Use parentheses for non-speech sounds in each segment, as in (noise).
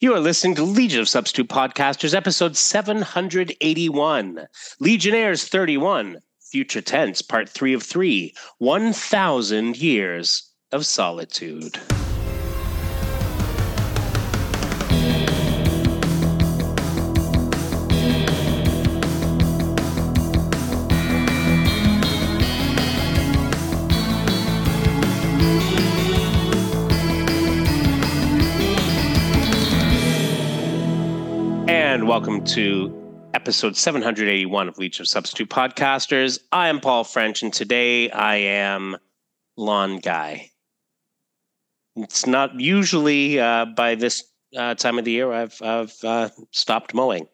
You are listening to Legion of Substitute Podcasters, episode 781. Legionnaires 31, Future Tense, part 3 of 3, 1,000 Years of Solitude. Welcome to episode 781 of Legion of Substitute Podcasters. I am Paul French, and today I am lawn guy. It's not usually uh, by this uh, time of the year I've, I've uh, stopped mowing.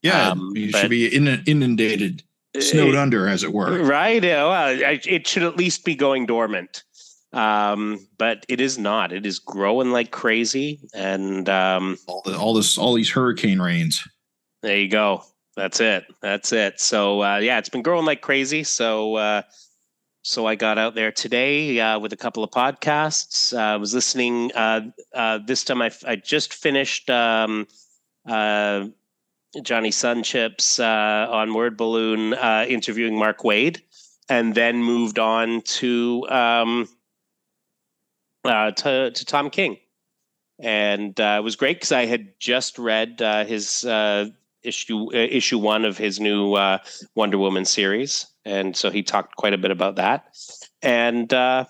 Yeah, Um, you should be inundated, snowed Uh, under, as it were. Right? Well, it should at least be going dormant. Um, but it is not. It is growing like crazy. And um, All the, all this, all these hurricane rains. There you go. That's it. That's it. So uh, yeah, it's been growing like crazy. So uh, so I got out there today uh, with a couple of podcasts. Uh, I was listening. Uh, uh, this time I, I just finished um, uh, Johnny Sunchips uh, on Word Balloon uh, interviewing Mark Waid, and then moved on to um, uh, to, to Tom King and uh, it was great because I had just read uh, his uh, issue uh, issue one of his new uh, Wonder Woman series, and so he talked quite a bit about that. And uh,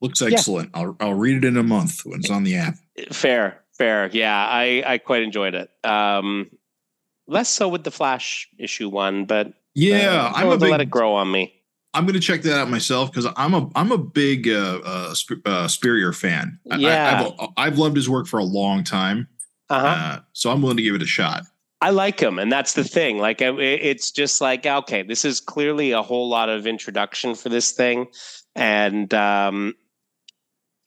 Looks excellent. I'll, I'll read it in a month when it's on the app. fair, fair, yeah, I I quite enjoyed it. Um, less so with the Flash issue one, but Yeah, I'm a big. let it grow on me. I'm going to check that out myself because I'm a I'm a big uh, uh, Sp- uh, Spurrier fan. I- I, Yeah. I've, I've loved his work for a long time, Uh-huh. uh, so I'm willing to give it a shot. I like him, and that's the thing. Like, it's just like, okay, this is clearly a whole lot of introduction for this thing, and um,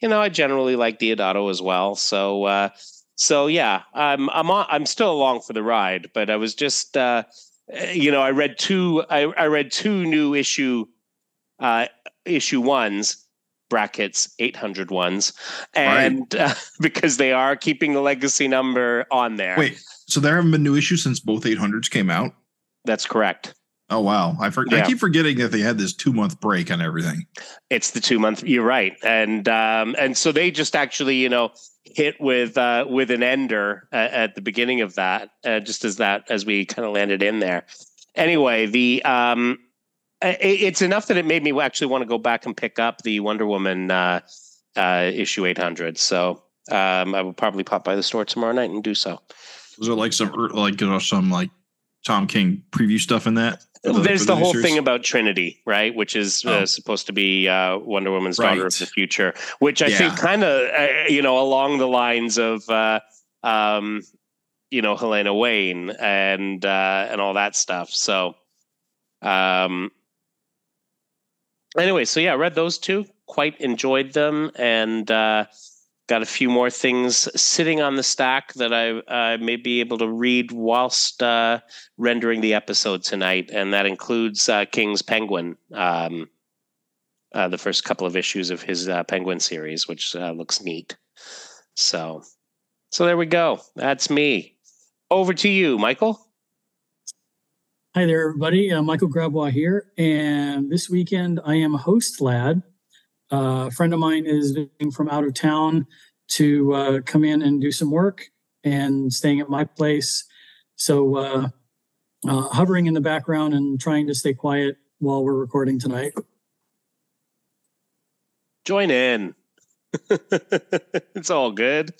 you know, I generally like Deodato as well. So, uh, so yeah, I'm I'm on, I'm still along for the ride. But I was just, uh, you know, I read two, I, I read two new issue, uh, issue ones brackets 800 ones and uh, (laughs) because they are keeping the legacy number on there Wait, so there haven't been new issues since both 800s came out. that's correct Oh wow, I for, I keep forgetting that they had this two month break on everything. It's the two month. You're right, and um, and so they just actually, you know, hit with uh, with an ender uh, at the beginning of that, uh, just as that as we kind of landed in there. Anyway, the um, it's enough that it made me actually want to go back and pick up the Wonder Woman uh, uh, issue 800. So um, I will probably pop by the store tomorrow night and do so. Was there like some like you know some like Tom King preview stuff in that? For There's for the whole series? thing about Trinity, right? Which is uh, Oh. supposed to be uh, Wonder Woman's daughter of the future, which I Yeah. think kind of, uh, you know, along the lines of, uh, um, you know, Helena Wayne and uh, and all that stuff. So, um, anyway, so yeah, I read those two, quite enjoyed them, and uh, got a few more things sitting on the stack that I may be able to read whilst uh, rendering the episode tonight, and that includes uh, King's Penguin, um, uh, the first couple of issues of his uh, Penguin series, which looks neat. So, so there we go. That's me. Over to you, Michael. Hi there, everybody. Uh, Michael Grabois here. And this weekend, I am a host lad. Uh, a friend of mine is visiting from out of town to uh, come in and do some work and staying at my place. So, uh, uh, hovering in the background and trying to stay quiet while we're recording tonight. Join in. (laughs) it's all good.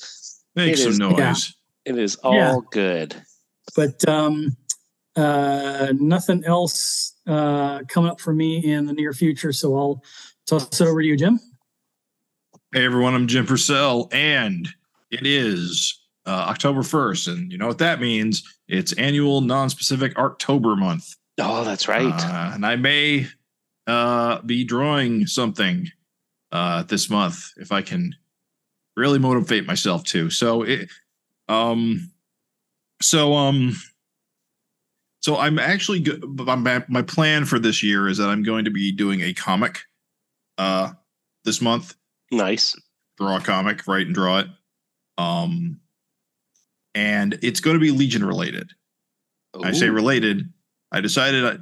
Make It some is- noise. yeah. It is all Yeah. good. But um, uh, nothing else uh, coming up for me in the near future. So, I'll toss it over to you, Jim. Hey everyone, I'm Jim Purcell, and it is uh, October 1st, and you know what that means? It's annual non-specific October month, Oh, that's right. Uh, and I may uh, be drawing something uh, this month if I can really motivate myself to. So it, um, so um, so I'm actually my my plan for this year is that I'm going to be doing a comic, uh, this month nice. draw a comic, write and draw it. Um, and it's going to be Legion related. I say related. I decided uh,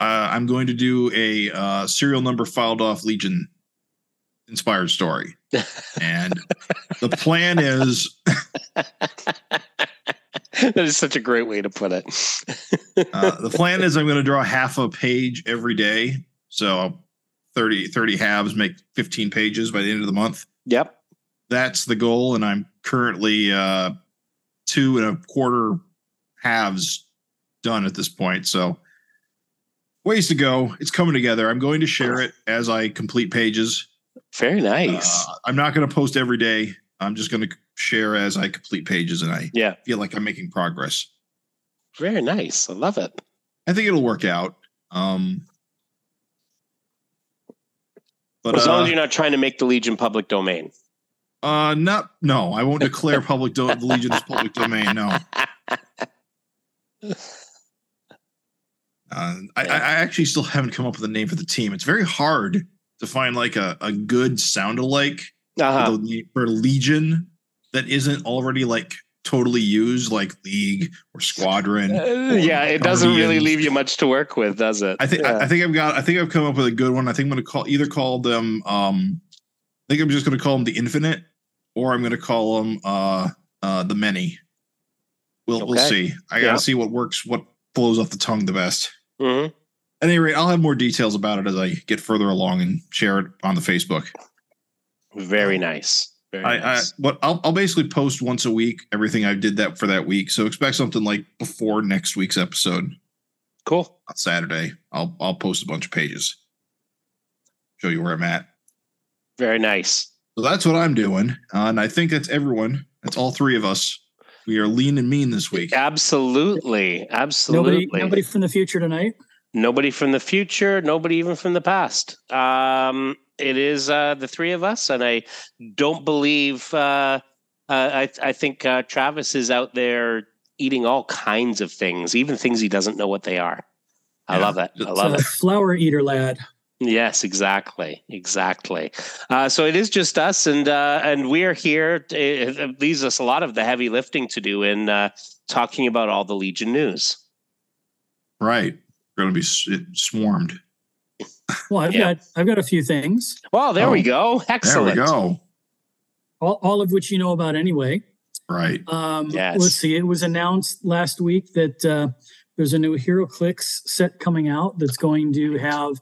I'm going to do a uh, serial number filed off Legion inspired story, (laughs) and the plan is (laughs) (laughs) that is such a great way to put it. (laughs) uh, the plan is I'm going to draw half a page every day. So 30, 30 halves make 15 pages by the end of the month. yep. That's the goal. And I'm currently uh, two and a quarter halves done at this point. So ways to go. It's coming together. I'm going to share it as I complete pages. Very nice. Uh, I'm not going to post every day. I'm just going to share as I complete pages and I yeah. feel like I'm making progress. Very nice. I love it. I think it'll work out. Um, but as long uh, as you're not trying to make the Legion public domain. uh, not no, I won't (laughs) declare public do- the Legion as public domain. No, uh, I, I I actually still haven't come up with a name for the team. It's very hard to find like a, a good sound alike Uh-huh. for, the, for Legion that isn't already like totally used, like League or Squadron. Uh, yeah, it doesn't really leave you much to work with, does it? I think Yeah. I, I think I've got I think I've come up with a good one. I think I'm going to call either call them um I think I'm just going to call them the infinite or I'm going to call them uh uh the many. We'll we'll see. I got to Yeah. see what works what blows off the tongue the best. Mhm. At any rate, I'll have more details about it as I get further along and share it on the Facebook. Very nice. Very I, I nice. but I'll I'll basically post once a week everything I did that for that week. So expect something like before next week's episode cool. on Saturday. I'll I'll post a bunch of pages. Show you where I'm at. Very nice. So that's what I'm doing. Uh, and I think that's everyone. That's all three of us. We are lean and mean this week. Absolutely. Absolutely. Nobody, nobody from the future tonight. Nobody from the future, nobody even from the past. Um, it is uh, the three of us, and I don't believe. Uh, uh, I, I think uh, Travis is out there eating all kinds of things, even things he doesn't know what they are. I Yeah. love it. I love it. flower eater lad. Yes, exactly, exactly. Uh, so it is just us, and uh, and we are here. It, it leaves us a lot of the heavy lifting to do in uh, talking about all the Legion news. Right. We're going to be swarmed. Well, I've Yeah. got I've got a few things, Well, there we Oh, go. There we go. all, all of which you know about anyway. Right. Um, Yes. Let's see. It was announced last week that uh, there's a new HeroClix set coming out that's going to have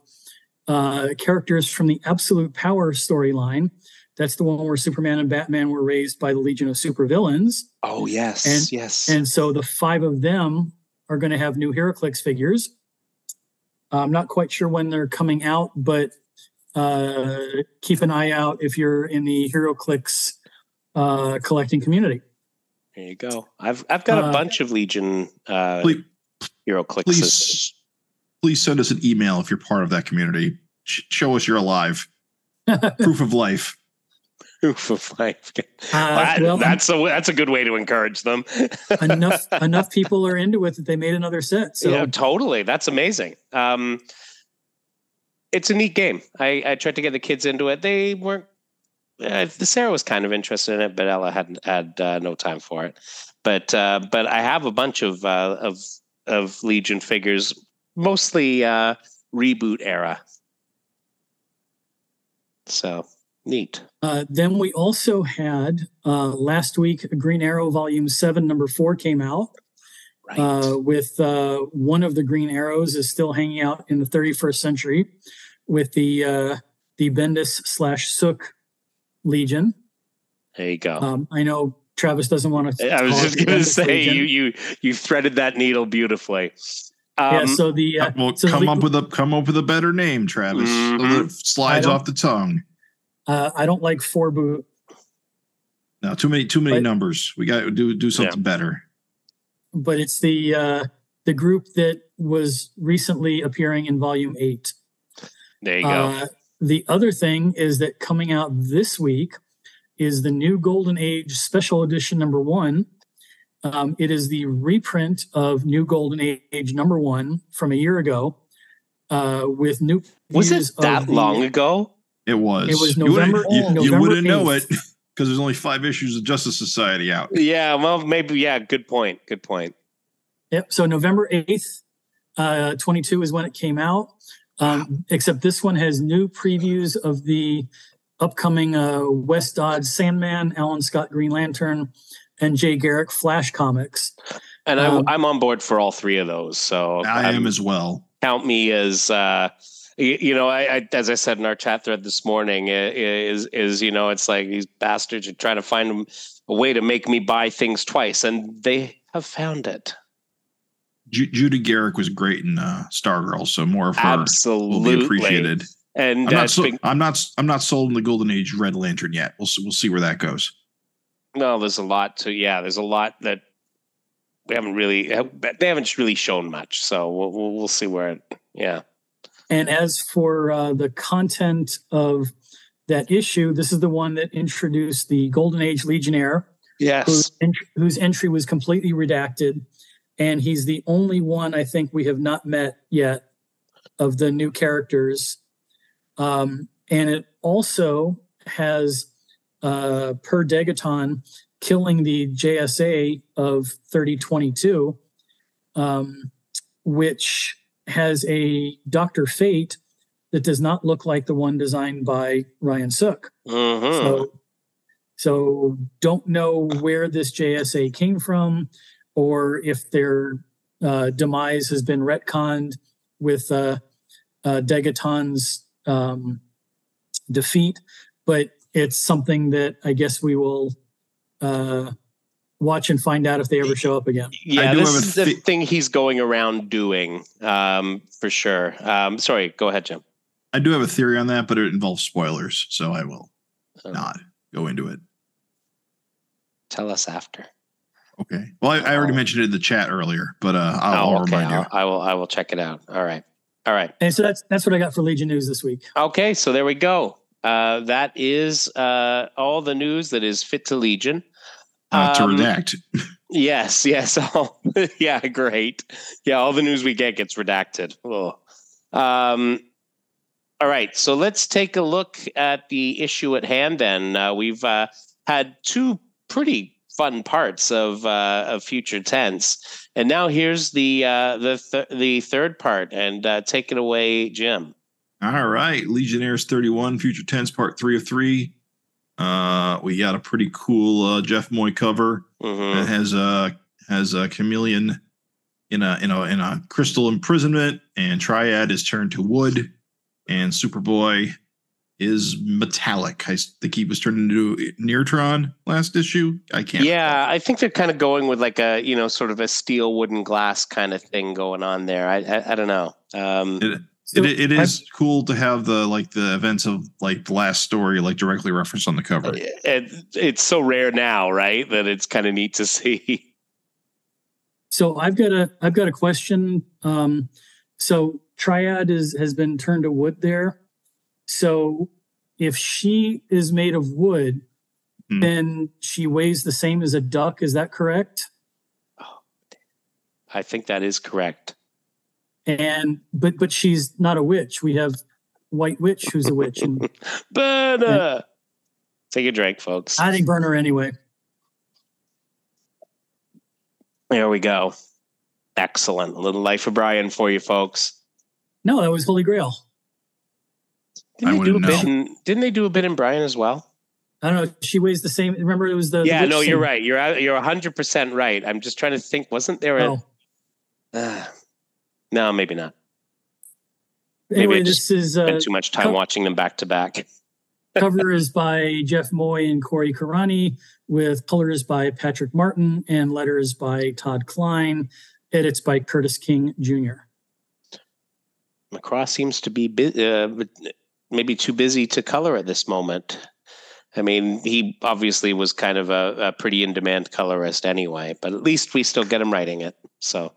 uh, characters from the Absolute Power storyline. That's the one where Superman and Batman were raised by the Legion of Supervillains. Oh yes, And- yes. And so the five of them are going to have new HeroClix figures. I'm not quite sure when they're coming out, but uh, keep an eye out if you're in the HeroClix uh, collecting community. there you go. I've I've got a Uh, bunch of Legion uh, Please, Hero Click systems. please, please send us an email if you're part of that community. Sh- show us you're alive. (laughs) Proof of life. Proof of life. Uh, That- well, that's a that's a good way to encourage them. (laughs) enough enough people are into it that they made another set. So yeah, totally. That's amazing. Um, it's a neat game. I, I tried to get the kids into it. They weren't. Uh, Sarah was kind of interested in it, but Ella had had uh, no time for it. But uh, but I have a bunch of uh, of of Legion figures, mostly uh, reboot era. So neat. uh, then we also had uh, last week Green Arrow Volume Seven, Number Four came out. Right. uh, with uh, one of the green arrows is still hanging out in the 31st century with the uh, the Bendis slash Sook Legion. there you go. Um, I know Travis doesn't want to. I was just going to say you you you threaded that needle beautifully. Um, yeah. So the uh, well, so come the- up with a come up with a better name, Travis. So Mhm. that slides off the tongue. Uh, I don't like four boot. No, too many too many But- numbers. We got to do do something better. but it's the uh, the group that was recently appearing in Volume Eight. there you go. Uh, the other thing is that coming out this week is the new Golden Age Special Edition number one. Um, it is the reprint of New Golden Age number one from a year ago, uh, with new. Was it that of the- long ago? It was. It was You wouldn't- November- You, you wouldn't know it. because there's only five issues of Justice Society out. Yeah, well, maybe. Yeah, good point. Good point. Yep. So November 8th, uh, 22 is when it came out. Um, except this one has new previews of the upcoming uh, Wes Dodds Sandman, Alan Scott Green Lantern, and Jay Garrick Flash comics. And Um, I, I'm on board for all three of those. So I I'm- am as well. count me as uh y- you know I, I as i said in our chat thread this morning is is you know it's like these bastards are trying to find a way to make me buy things twice and they have found it Ju- Judy Garrick was great in uh, Stargirl, so more of her will absolutely be appreciated. and I'm uh, not, so, been- I'm not. I'm not sold in the Golden Age Red Lantern yet. We'll we'll see where that goes. no there's a lot to yeah there's a lot that we haven't really they haven't really shown much so we'll we'll, we'll see where it yeah And as for uh, the content of that issue, this is the one that introduced the Golden Age Legionnaire, yes whose, ent- whose entry was completely redacted. And he's the only one I think we have not met yet of the new characters. Um, and it also has uh, Per Degaton killing the JSA of 3022, um, which has a Dr. Fate that does not look like the one designed by Ryan Sook. hmm So, so don't know where this JSA came from, or if their uh, demise has been retconned with uh, uh, Degaton's um, defeat. But it's something that I guess we will uh, watch and find out if they ever show up again. Yeah, this is the thi- thing he's going around doing, um, for sure. Um, sorry, go ahead, Jim. I do have a theory on that, but it involves spoilers, so I will Oh. not go into it. Tell us after. Okay. Well, I, I already Oh. mentioned it in the chat earlier, but uh, I'll, oh, I'll okay. remind you. I'll, I will. I will check it out. All right. All right. And so that's that's what I got for Legion News this week. Okay. So there we go. Uh, that is uh, all the news that is fit to Legion. Uh, to Um, redact. Yes. Yes. (laughs) All, yeah. Great. Yeah. All the news we get gets redacted. Ugh. Um, all right. So let's take a look at the issue at hand. Then uh, we've uh, had two pretty fun parts of uh, of future tense, and now here's the uh, the th- the third part. And uh, take it away, Jim. All right. Legionnaires 31, Future Tense, Part 3 of 3. Uh, we got a pretty cool uh, Jeff Moy cover Mhm. that has a has a chameleon in a in a in a crystal imprisonment, and Triad is turned to wood, and Superboy is metallic. I think he was turned into Neutron last issue. I can't. Yeah, I think they're kind of going with like a you know sort of a steel wooden glass kind of thing going on there. I I, I don't know. Um, It, it, it I- is cool to have the like the events of like the last story like directly referenced on the cover. it, it's so rare now, right? That it's kind of neat to (laughs) see. So I've got a I've got a question. Um, so Triad is has been turned to wood there. So if she is made of wood, Hmm. then she weighs the same as a duck. Is that correct? I think that is correct. And but but she's not a witch. We have White Witch who's a witch, and (laughs) But uh, take a drink, folks. I didn't burn her anyway. There we go. Excellent. A little life of Brian for you, folks. No, that was Holy Grail. Didn't I they do a wouldn't bit in, Didn't they do a bit in Brian as well? I don't know. She weighs the same. Remember, it was the the yeah, witch no, you're thing. right. You're out- you're 100 percent right. I'm just trying to think. Wasn't there a? Oh, Uh, (sighs) no, maybe not. anyway, I just this is uh, too much time co- watching them back to back. (laughs) cover is by Jeff Moy and Corey Carani, with colors by Patrick Martin and letters by Todd Klein. Edits by Curtis King Jr. McCraw seems to be bu- uh, maybe too busy to color at this moment. I mean, he obviously was kind of a, a pretty in demand colorist anyway, but at least we still get him writing it. So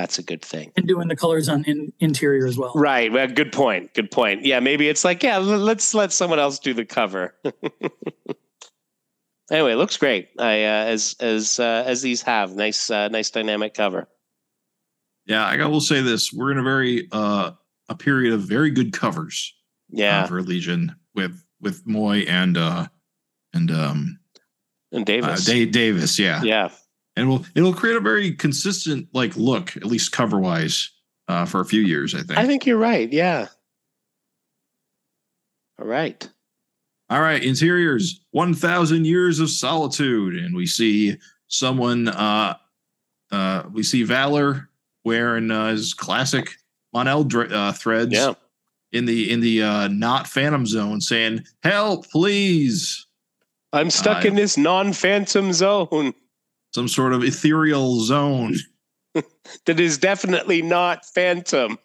that's a good thing. and doing the colors on in, interior as well. Right. Well, good point. Good point. Yeah, maybe it's like, yeah, l- let's let someone else do the cover. (laughs) anyway, it looks great. I uh, as as uh, as these have nice uh, nice dynamic cover. Yeah, I will say this: we're in a very uh a period of very good covers uh, Yeah. for Legion with with Moy and uh and um, And uh, Davis. Dave Davis. Yeah, yeah. And will it'll create a very consistent like look, at least cover wise, uh, for a few years. I think. I think you're right. Yeah. All right. All right, interiors, 1000 years of solitude. And we see someone, uh, uh, we see Valor wearing uh, his classic Mon-El dr- uh, threads Yeah. in the, in the uh, not phantom zone saying, help, please. I'm stuck Uh, in this non-phantom zone Some sort of ethereal zone. (laughs) that is definitely not phantom.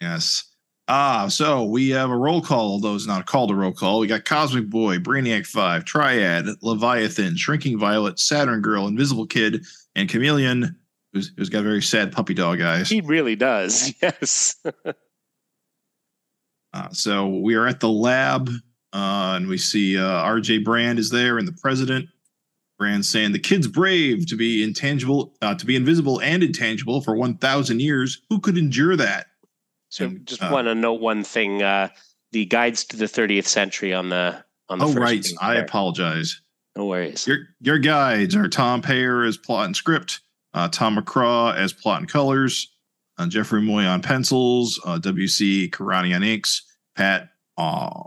Yes. Ah, so we have a roll call, although it's not called a roll call. We got Cosmic Boy, Brainiac 5, Triad, Leviathan, Shrinking Violet, Saturn Girl, Invisible Kid, and Chameleon, who's, who's got very sad puppy dog eyes. He really does. (laughs) Yes. Uh, (laughs) so we are at the lab, uh, and we see uh, RJ Brande is there and the president. Brande saying the kid's brave to be intangible, uh, to be invisible and intangible for 1,000 years. Who could endure that? So And, just uh, want to note one thing: uh, the guides to the 30th century on the on the Oh, first right. I there. apologize. No worries. Your your guides are Tom Peyer as plot and script, uh, Tom McCraw as plot and colors, uh, Jeffrey Moy on pencils, uh, WC Carani on inks, Pat uh,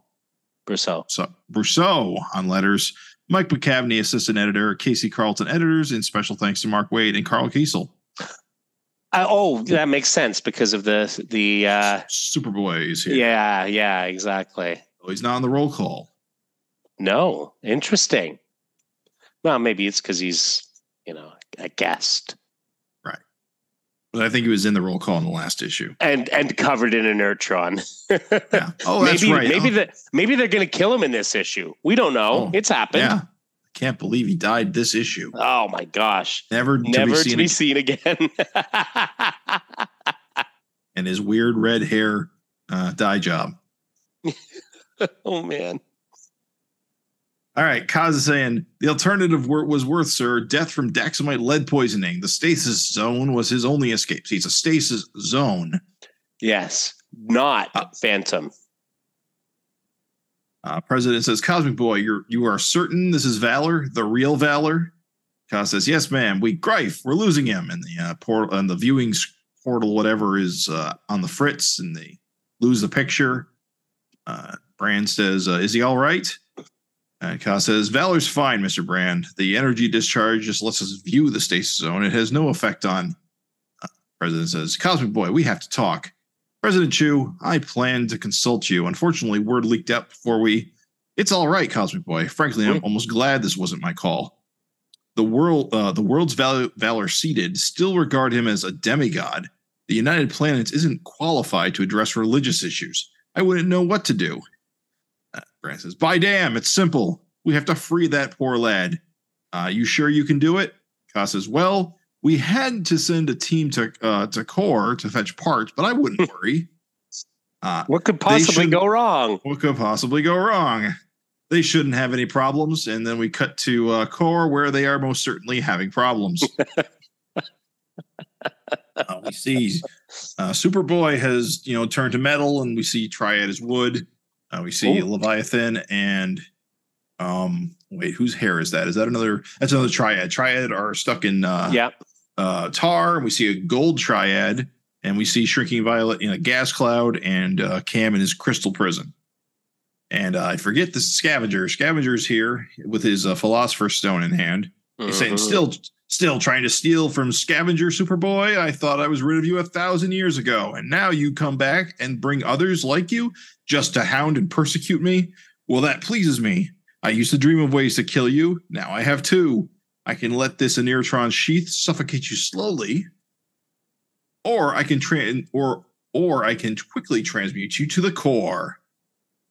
Brosseau. so Brosseau on letters, Mike McAvennie assistant editor, KC Carlson editors, and special thanks to Mark Waid and Karl Kesel. Uh, oh, that makes sense because of the the. Uh, Superboy is here. yeah, yeah, exactly. Oh, he's not on the roll call. No, interesting. Well, maybe it's because he's you know a guest But I think he was in the roll call in the last issue. and and covered in a neutron. Yeah. Oh, that's maybe right. maybe Oh, the maybe they're going to kill him in this issue. We don't know. Oh, it's happened. yeah. I can't believe he died this issue. Oh my gosh. Never to Never be to seen be again. seen again. (laughs) and his weird red hair uh, dye job. (laughs) oh man. All right, Kaz is saying the alternative was worth, sir. Death from Daxamite lead poisoning. The stasis zone was his only escape. See, it's a stasis zone. Yes. Not Uh, Phantom. Uh, President says, "Cosmic Boy, you're you are certain this is Valor, the real Valor." Kaz says, "Yes, ma'am. We Greif, we're losing him." And the uh, portal and the viewing portal, whatever, is uh, on the fritz, and they lose the picture. Uh, Brande says, uh, "Is he all right?" And says, "Valor's fine, Mister Brande. The energy discharge just lets us view the stasis zone. It has no effect on." Uh, President says, "Cosmic Boy, we have to talk." President Chu, I plan to consult you. Unfortunately, word leaked out before we. It's all right, Cosmic Boy. Frankly, I'm Hmm. almost glad this wasn't my call. The world, uh, the world's valor, valor seated, still regard him as a demigod. The United Planets isn't qualified to address religious issues. I wouldn't know what to do. Uh, Grant says, "By damn, it's simple. We have to free that poor lad. Uh, you sure you can do it?" Ka says, "Well, we had to send a team to uh, to Core to fetch parts, but I wouldn't (laughs) worry. Uh, What could possibly go wrong? what could possibly go wrong? They shouldn't have any problems. And then we cut to uh, Core, where they are most certainly having problems. (laughs) uh, we see uh, Superboy has you know turned to metal, and we see Triad as wood. Uh, we see Oh. Leviathan and um wait, whose hair is that? Is that another? That's another Triad. Triad are stuck in uh, yeah. uh, tar. We see a gold triad, and we see shrinking violet in a gas cloud, and uh, Cam in his crystal prison. And uh, I forget the scavenger. Scavenger's here with his uh, philosopher's stone in hand. He's saying, Mhm. "Still, still trying to steal from Scavenger, Superboy. I thought I was rid of you a thousand years ago, and now you come back and bring others like you just to hound and persecute me. Well, that pleases me. I used to dream of ways to kill you. Now I have two. I can let this inertron sheath suffocate you slowly, or I can tra- or or I can quickly transmute you to the core."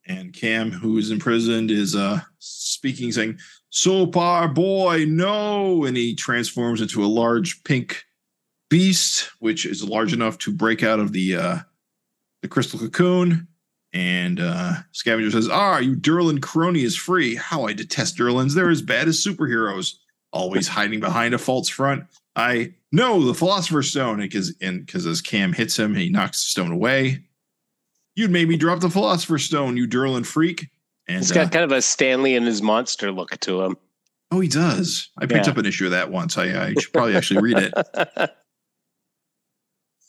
And Cam, who is imprisoned, is uh speaking, saying, Sopar boy, no. And he transforms into a large pink beast, which is large enough to break out of the uh the crystal cocoon. And uh Scavenger says, Ah, you Durlan crony is free. How I detest Durlans. They're as bad as superheroes, always hiding behind a false front. I know the philosopher's stone, because and because as Cam hits him, he knocks the stone away. You'd made me drop the philosopher's stone, you Durlan freak. And He's uh, got kind of a Stanley and his monster look to him. oh, he does. I picked Yeah. up an issue of that once. I, I should probably actually read it. (laughs)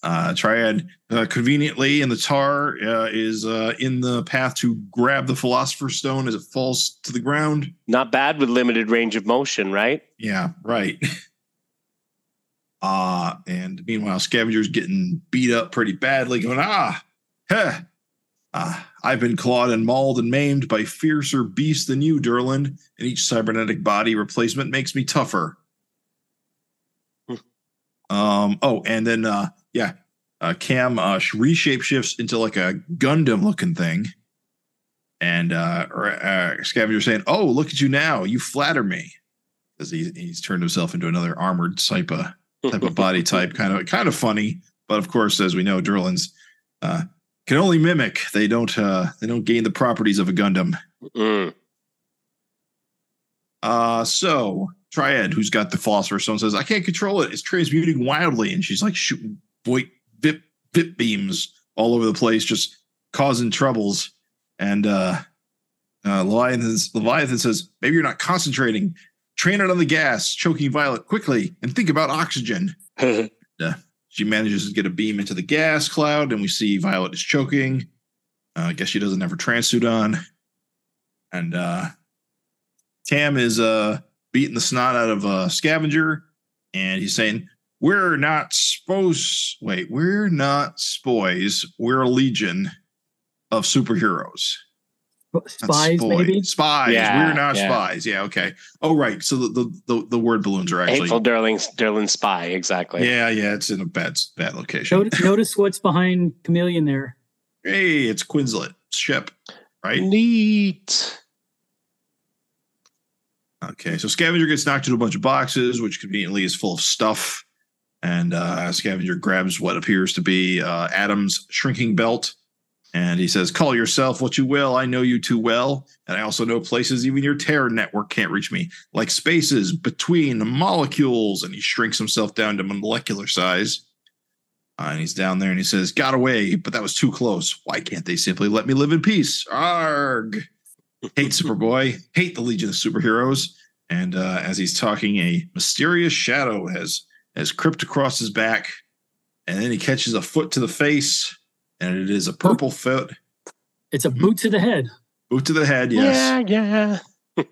Uh, Triad uh, conveniently in the tar uh, is uh, in the path to grab the Philosopher's Stone as it falls to the ground. Not bad with limited range of motion, right? Yeah, right. (laughs) Uh, and meanwhile, Scavenger's getting beat up pretty badly, going, ah, heh. Ah, I've been clawed and mauled and maimed by fiercer beasts than you, Durland, and each cybernetic body replacement makes me tougher. um, oh, and then uh yeah, uh Cam uh reshape shifts into like a Gundam looking thing. And uh, uh Scavenger saying, Oh, look at you now, you flatter me. Because he, he's turned himself into another armored Sypa type of body (laughs) type, kind of kind of funny. But of course, as we know, Durlands uh can only mimic. They don't uh they don't gain the properties of a Gundam. Mm. Uh so Triad, who's got the Philosopher's Stone, says, I can't control it. It's transmuting wildly. And she's like shooting void vip vip beams all over the place, just causing troubles. And uh uh Leviathan, Leviathan says, Maybe you're not concentrating. Train it on the gas, choking Violet quickly, and think about oxygen. (laughs) She manages to get a beam into the gas cloud, and we see Violet is choking. Uh, I guess she doesn't have her transuit on. And uh, Tam is uh, beating the snot out of uh, Scavenger, and he's saying, We're not supposed, wait, we're not spoys. We're a legion of superheroes. Not Spies, spoy. maybe. Spies. Yeah, we're not yeah. spies. Yeah, okay. Oh, right. So the, the, the, the word balloons are actually. Hateful Derling, Durlan spy, exactly. Yeah, yeah, it's in a bad bad location. Notice, notice what's behind Chameleon there. Hey, it's Quislet ship, right? Neat. Okay, so Scavenger gets knocked into a bunch of boxes, which conveniently is full of stuff. And uh, Scavenger grabs what appears to be uh, Atom's shrinking belt. And he says, Call yourself what you will. I know you too well. And I also know places even your terror network can't reach me, like spaces between the molecules. And he shrinks himself down to molecular size. Uh, and he's down there and he says, Got away, but that was too close. Why can't they simply let me live in peace? Arg. Hate Superboy, hate the Legion of Superheroes. And uh, as he's talking, a mysterious shadow has has crept across his back, and then he catches a foot to the face, and it is a purple foot, It's a boot to the head. boot to the head. Yes, Yeah, yeah.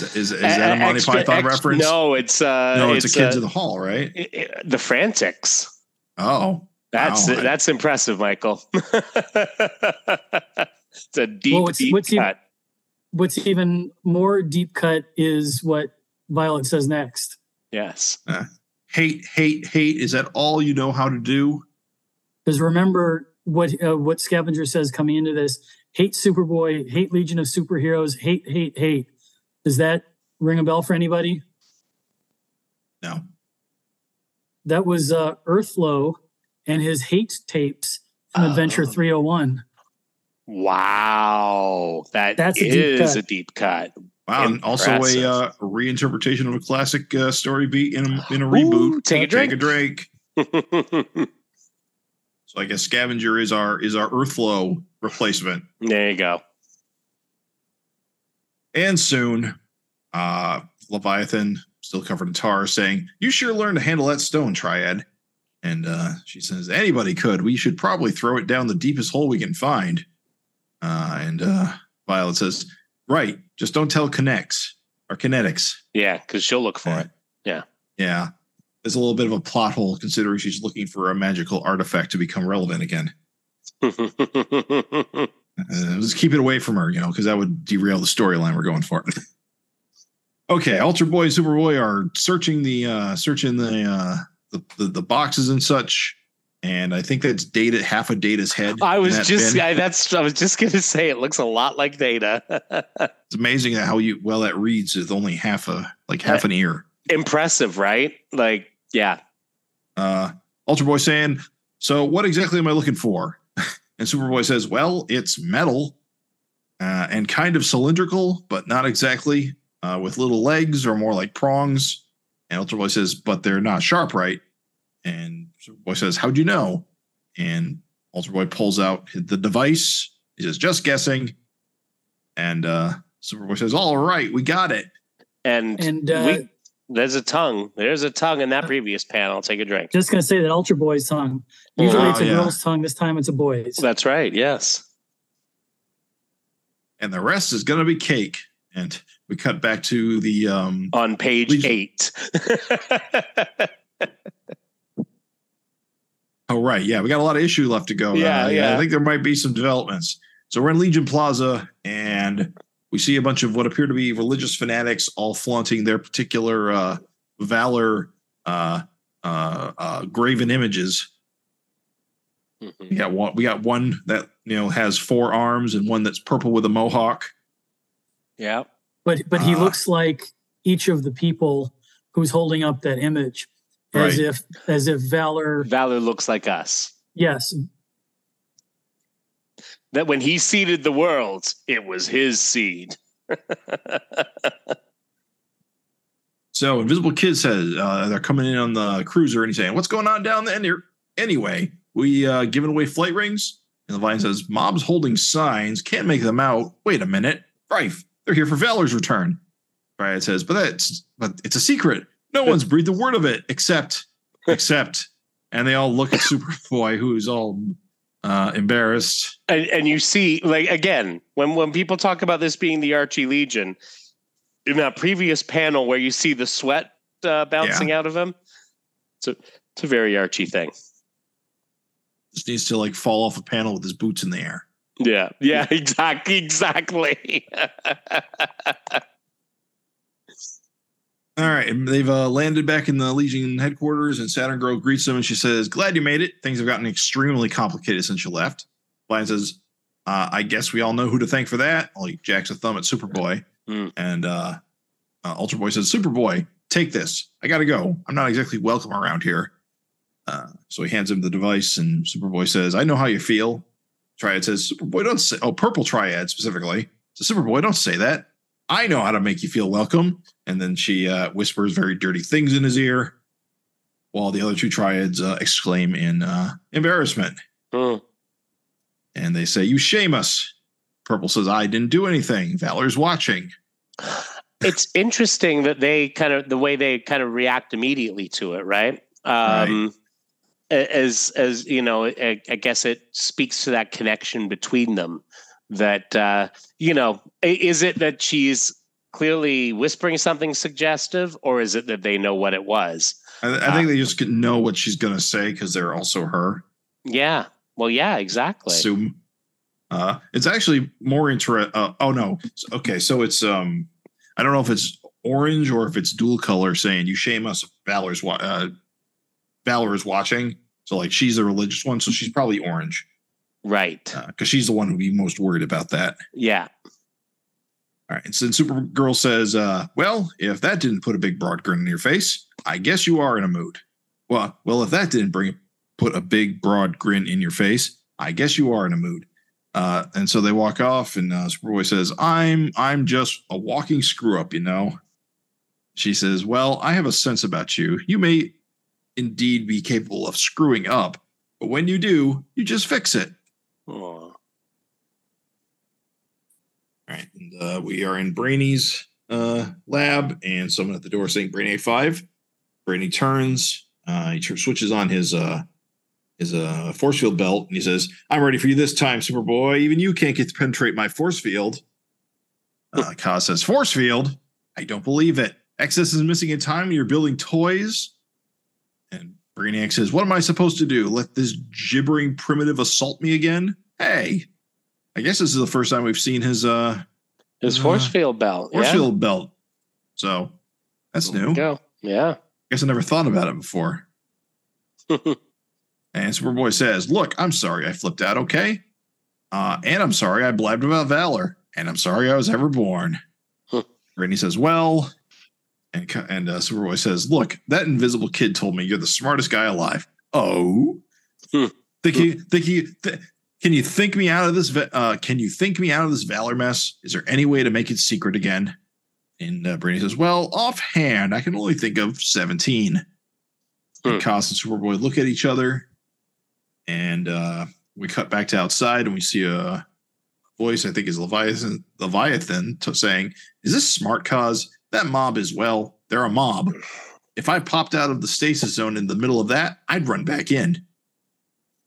is, is, is that a Monty Extra- Python extra- reference? No, it's uh, no, it's, a Kids uh, in the Hall, right? i- i- the Frantics. Oh, That's Wow. that's impressive, Michael. (laughs) it's a deep, Well, what's- deep what's he- cut. What's even more deep cut is what Violet says next. Yes. hate, hate, hate. Is that all you know how to do? Because remember what uh, what Scavenger says coming into this: hate Superboy, hate Legion of Superheroes, hate, hate, hate. Does that ring a bell for anybody? No. That was uh, Earthflow and his hate tapes from Adventure Oh. 301. Wow, that That's a is deep cut. a deep cut. Wow, and also a uh, reinterpretation of a classic uh, story beat in a, in a reboot. Ooh, take a Take a drink. (laughs) So I guess Scavenger is our is our Earthflow replacement. there you go. And soon, uh, Leviathan, still covered in tar, saying, You sure learned to handle that stone, Triad. And uh, she says, Anybody could. We should probably throw it down the deepest hole we can find. Uh, and uh, Violet says, Right, just don't tell Connects or Kinetix. Yeah, because she'll look for it. Yeah. Yeah. There's a little bit of a plot hole considering she's looking for a magical artifact to become relevant again. (laughs) Uh, let's keep it away from her, you know, because that would derail the storyline we're going for. (laughs) okay, Ultra Boy and Superboy are searching the uh searching the uh the, the, the boxes and such. And I think that's data half of data's head. I was that just. I, that's I was just gonna (laughs) say it looks a lot like Data. it's amazing how you well that reads with only half a like half an ear. Impressive, right? Like, yeah. uh, Ultra Boy saying, "So what exactly am I looking for?" (laughs) and Superboy says, "Well, it's metal uh, and kind of cylindrical, but not exactly, uh, with little legs or more like prongs." And Ultra Boy says, "But they're not sharp, right?" And Superboy says, "How'd you know?" And Ultra Boy pulls out the device. He says, "Just guessing." And uh, Superboy says, "All right, we got it." And, And uh, we, there's a tongue. There's a tongue in that previous panel. Take a drink. just gonna say that Ultra Boy's tongue. Usually Oh, it's a yeah. girl's tongue. This time it's a boy's. That's right. Yes. And the rest is gonna be cake. And we cut back to the um, On page Legion- eight. (laughs) Oh right, yeah, we got a lot of issue left to go. Yeah, Uh, yeah. I think there might be some developments. So we're in Legion Plaza, and we see a bunch of what appear to be religious fanatics, all flaunting their particular uh, valor, uh, uh, uh, graven images. Mhm. We got one. We got one that you know has four arms, and one that's purple with a mohawk. Yeah. But but he Uh, looks like each of the people who's holding up that image, as Right. if as if Valor. Valor looks like us. Yes, That when he seeded the worlds, it was his seed. (laughs) So Invisible Kid says uh, they're coming in on the cruiser, and he's saying, "What's going on down there?" Anyway, we uh, giving away flight rings, and the vine says, "Mobs holding signs, can't make them out." Wait a minute, Rife, they're here for Valor's return. Riot says, "But that's but it's a secret. No (laughs) one's breathed a word of it except except." And they all look at Superboy, who's all uh, embarrassed. and, and you see like again when when people talk about this being the archie legion in that previous panel where you see the sweat uh, bouncing out of him it's a, it's a very archie thing Just needs to like fall off a panel with his boots in the air. yeah yeah (laughs) exactly exactly (laughs) All right, they've uh, landed back in the Legion headquarters, and Saturn Girl greets them, and she says, "Glad you made it. Things have gotten extremely complicated since you left." Lion says, uh, "I guess we all know who to thank for that." Like jacks a thumb at Superboy, Hmm. and uh, uh, Ultra Boy says, "Superboy, take this. I gotta go. I'm not exactly welcome around here." Uh, so he hands him the device, and Superboy says, "I know how you feel." Triad says, "Superboy, don't say." Oh, Purple Triad specifically. So Superboy, don't say that. I know how to make you feel welcome. And then she uh, whispers very dirty things in his ear, while the other two triads uh, exclaim in uh, embarrassment. Hmm. And they say, You shame us. Purple says, I didn't do anything. Valor's watching. (sighs) it's interesting that they kind of the way they kind of react immediately to it right um a- as as you know I, I guess it speaks to that connection between them that uh you know is it that she's clearly whispering something suggestive or is it that they know what it was I, I think they just know what she's going to say because they're also her. yeah well yeah exactly Assume. Uh, it's actually more interesting. Uh, oh, no. Okay. So it's, um, I don't know if it's orange or if it's dual color saying, You shame us. if Valor's, wa- uh, Valor is watching. So, like, she's a religious one. So she's probably orange. Right because she's the one who'd be most worried about that. yeah All right. And so Supergirl says, uh, "Well, if that didn't put a big broad grin on your face, I guess you are in a mood." Well, well, if that didn't bring put a big broad grin in your face, I guess you are in a mood. Uh, and so they walk off, and uh, Superboy says, "I'm I'm just a walking screw up, you know." She says, "Well, I have a sense about you. You may indeed be capable of screwing up, but when you do, you just fix it." Aw. All right, and uh, we are in Brainy's uh, lab, and someone at the door saying Brainy five. Brainy turns, uh, he switches on his uh, his uh, force field belt, and he says, "I'm ready for you this time, Superboy. Even you can't get to penetrate my force field." Uh, Kaz says, "Force field? I don't believe it. XS is missing in time. You're building toys." Brainiac says, "What am I supposed to do? Let this gibbering primitive assault me again? Hey, I guess this is the first time we've seen his uh his Uh, force field belt force yeah. field belt. So that's There new. go yeah I guess I never thought about it before. (laughs) And Superboy says, Look, I'm sorry I flipped out, okay? Uh, and I'm sorry I blabbed about Valor. And I'm sorry I was ever born. Brittany says, Well, and, and uh, Superboy says, Look, that invisible kid told me you're the smartest guy alive. Oh? Hmm. Think you, think you, th- can you think me out of this? Uh, can you think me out of this Valor mess? Is there any way to make it secret again? And uh, Brittany says, Well, offhand, I can only think of 17. Hmm. And Cos and Superboy look at each other, and uh, we cut back to outside, and we see a voice, I think is Leviathan, Leviathan to saying, Is this smart cause? That mob is, well, they're a mob. If I popped out of the stasis zone in the middle of that, I'd run back in.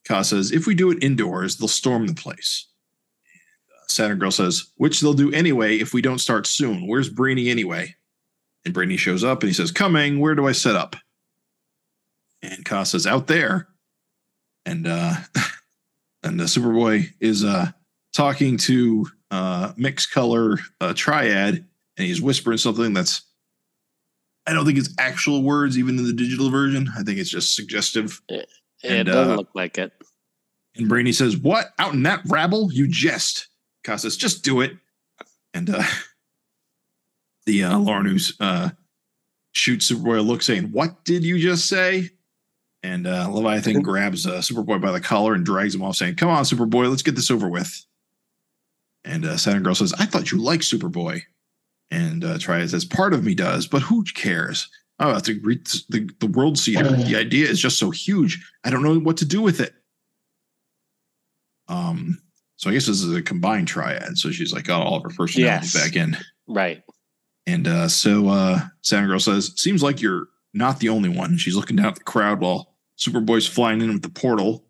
Kaz says, If we do it indoors, they'll storm the place. Saturn Girl says, Which they'll do anyway if we don't start soon. Where's Brainy anyway? And Brainy shows up and he says, Coming, where do I set up? And Kaz says, Out there. And uh (laughs) and the Superboy is uh talking to uh mixed color uh, triad and he's whispering something that's I don't think it's actual words even in the digital version. I think it's just suggestive. It And, doesn't uh, look like it. And Brainy says, What? Out in that rabble? You jest. Kaz says, Just do it. And uh (laughs) the uh Lauren who's uh shoots Superboy a look saying, What did you just say? And uh Leviathan grabs uh, Superboy by the collar and drags him off, saying, Come on, Superboy, let's get this over with. And uh Saturn Girl says, I thought you liked Superboy. And uh Triad says, Part of me does, but who cares? Oh, that's great the, the world seeder. The idea is just so huge. I don't know what to do with it. Um, so I guess this is a combined triad. So she's like, oh, all of her personalities Yes. back in. Right. And uh, so uh, Saturn Girl says, seems like you're not the only one. She's looking down at the crowd while Superboy's flying in with the portal.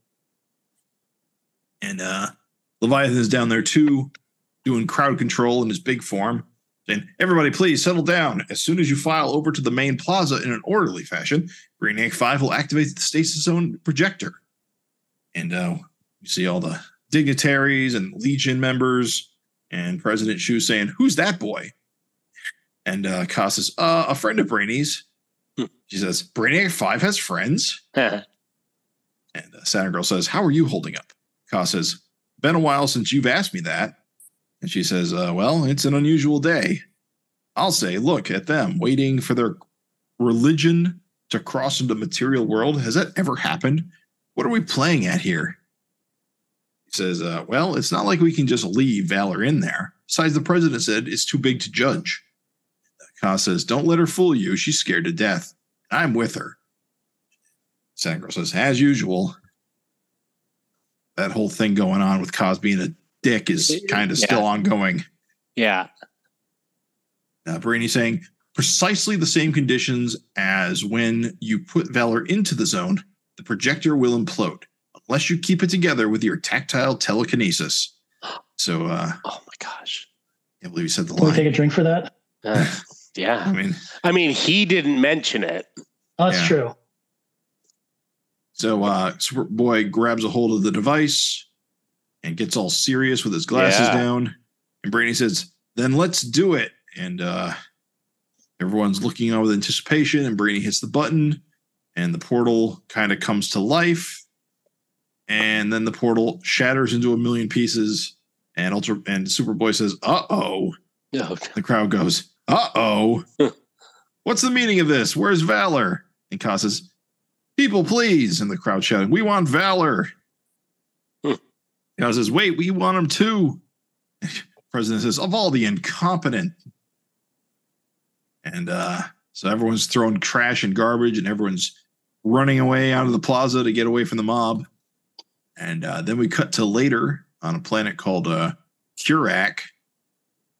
And uh, Leviathan is down there too, doing crowd control in his big form. Saying, everybody, please settle down. As soon as you file over to the main plaza in an orderly fashion, Green Brainiac 5 will activate the stasis zone projector. And uh, you see all the dignitaries and Legion members and President Chu saying, Who's that boy? And uh, Ka says, uh, A friend of Brainy's. Hmm. She says, Brainiac 5 has friends. (laughs) And uh, Saturn Girl says, How are you holding up? Ka says, Been a while since you've asked me that. And she says, uh, Well, it's an unusual day. I'll say, Look at them waiting for their religion to cross into the material world. Has that ever happened? What are we playing at here? He says, uh, Well, it's not like we can just leave Valor in there. Besides, the president said it's too big to judge. Ka says, Don't let her fool you. She's scared to death. I'm with her. Sangro says, as usual, that whole thing going on with Cos being a dick is kind of Yeah. still ongoing. Yeah. Uh, Brainy saying, precisely the same conditions as when you put Valor into the zone, the projector will implode unless you keep it together with your tactile telekinesis. So, uh, Oh my gosh. I can't believe you said the Can we take a drink for that? Uh, I yeah. mean, I mean, he didn't mention it. Oh, that's Yeah. true. So uh Superboy grabs a hold of the device and gets all serious with his glasses Yeah. down. And Brainy says, then let's do it. And uh everyone's looking on with anticipation, and Brainy hits the button, and the portal kind of comes to life. And then the portal shatters into a million pieces. And Ultra and Superboy says, uh-oh. Oh, The crowd goes, uh oh. (laughs) What's the meaning of this? Where's Valor? And Kaz says, People, please. And the crowd shouting, We want Valor. Kaz says, Wait, we want him too. (laughs) President says, Of all the incompetent. And uh, so everyone's throwing trash and garbage, and everyone's running away out of the plaza to get away from the mob. And uh, then we cut to later on a planet called uh, Qurac.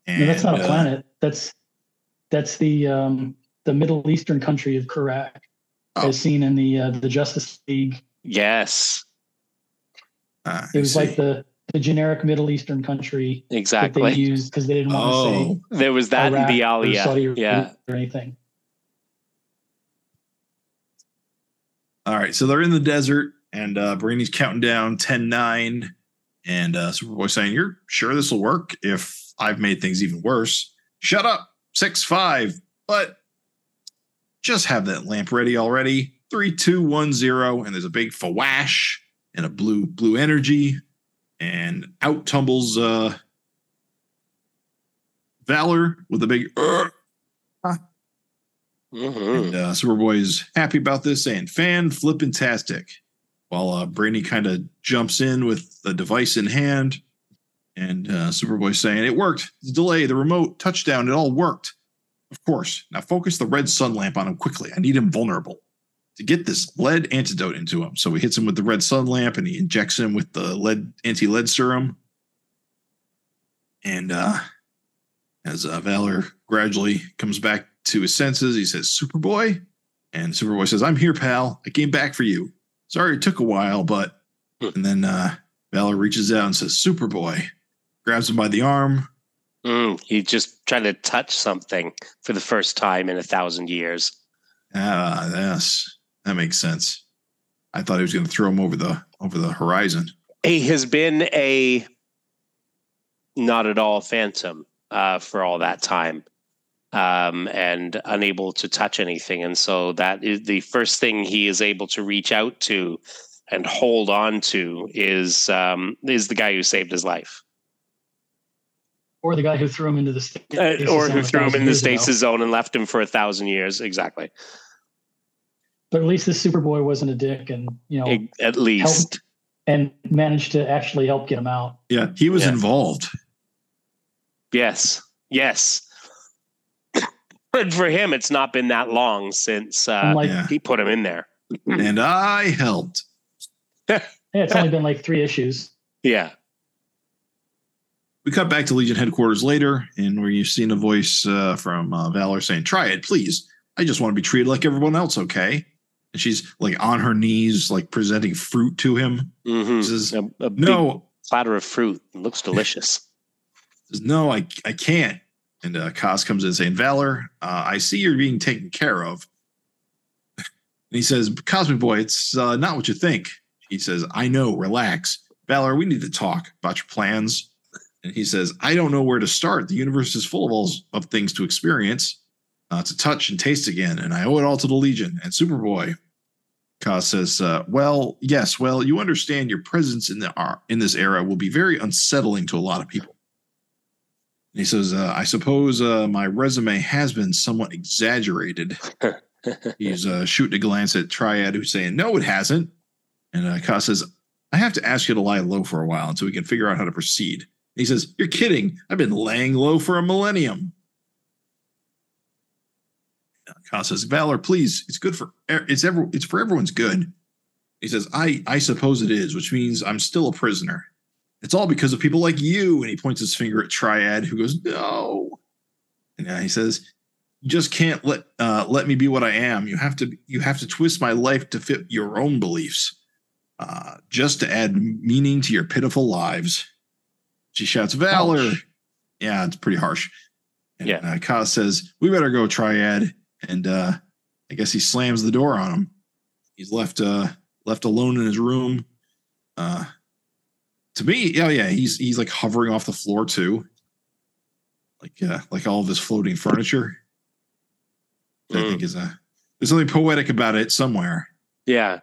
No, that's not a uh, planet. That's that's the um, the Middle Eastern country of Qurac, Oh. as seen in the uh, the Justice League. yes. Uh, It was I like the the generic Middle Eastern country that they Exactly. used because they didn't want to Oh. say There was that Iraq in the or Bialya. Saudi Yeah. Or anything. All right, so they're in the desert, and uh, Brainy's counting down 10 9. And uh, Superboy saying, You're sure this will work if I've made things even worse? Shut up, 6 5. But just have that lamp ready already. Three, two, one, zero. And there's a big fawash and a blue, blue energy. And out tumbles uh, Valor with a big, "Ugh." Mhm. And uh, Superboy is happy about this, saying "fan flippintastic," while uh, Brainy kind of jumps in with the device in hand, and uh, Superboy saying it worked. The delay, the remote, touchdown, it all worked. Of course. Now focus the red sun lamp on him quickly. I need him vulnerable to get this lead antidote into him. So he hits him with the red sun lamp, and he injects him with the lead anti-lead serum. And uh, as uh, Valor gradually comes back to his senses, he says, Superboy? And Superboy says, I'm here, pal. I came back for you. Sorry it took a while, but. Hmm. And then uh, Valor reaches out and says, Superboy. Grabs him by the arm. Mm, he just tried to touch something for the first time in a thousand years. Ah, yes. That makes sense. I thought he was going to throw him over the over the horizon. He has been a not at all phantom uh, for all that time um, and unable to touch anything. And so that is the first thing he is able to reach out to and hold on to is um, is the guy who saved his life. Or the guy who threw him into the stasis Uh, or zone who threw him in the years ago. stasis zone and left him for a thousand years. Exactly. But at least this Superboy wasn't a dick, and you know, At least. and managed to actually help get him out. Yeah, he was Yeah. involved. Yes. Yes. But for him, it's not been that long since uh, Unlike, yeah. he put him in there. (laughs) And I helped. (laughs) yeah, it's only been like three issues. Yeah. We cut back to Legion headquarters later, and where you've seen a voice uh, from uh, Valor saying, "Try it, please. I just want to be treated like everyone else, okay?" And she's like on her knees, like presenting fruit to him. hmm This is- A, a big No, platter of fruit. It looks delicious. (laughs) says, no, I I can't. And uh, Kaz comes in saying, "Valor, uh, I see you're being taken care of." (laughs) and he says, "Cosmic Boy, it's uh, not what you think." He says, "I know. Relax, Valor. We need to talk about your plans." And he says, "I don't know where to start. The universe is full of all of things to experience, uh, to touch and taste again, and I owe it all to the Legion and Superboy." Kaz says, uh, "Well, yes. Well, you understand your presence in the uh, in this era will be very unsettling to a lot of people." And he says, uh, I suppose uh, my resume has been somewhat exaggerated. (laughs) He's uh, shooting a glance at Triad, who's saying, No, it hasn't. And uh, Kaz says, I have to ask you to lie low for a while until we can figure out how to proceed. And he says, You're kidding. I've been laying low for a millennium. Kaz says, Valor, please, it's good for it's ever it's for everyone's good. He says, I I suppose it is, which means I'm still a prisoner. It's all because of people like you. And he points his finger at Triad, who goes, No. And he says, You just can't let uh, let me be what I am. You have to you have to twist my life to fit your own beliefs, uh, just to add meaning to your pitiful lives. She shouts, Valor. Yeah, it's pretty harsh. And Yeah. uh, Kaz says, We better go, Triad. And uh, I guess he slams the door on him. He's left uh, left alone in his room. Uh, to me, yeah, yeah, he's he's like hovering off the floor too, like uh, like all of this floating furniture. I Mm. think is a there's something poetic about it somewhere. yeah.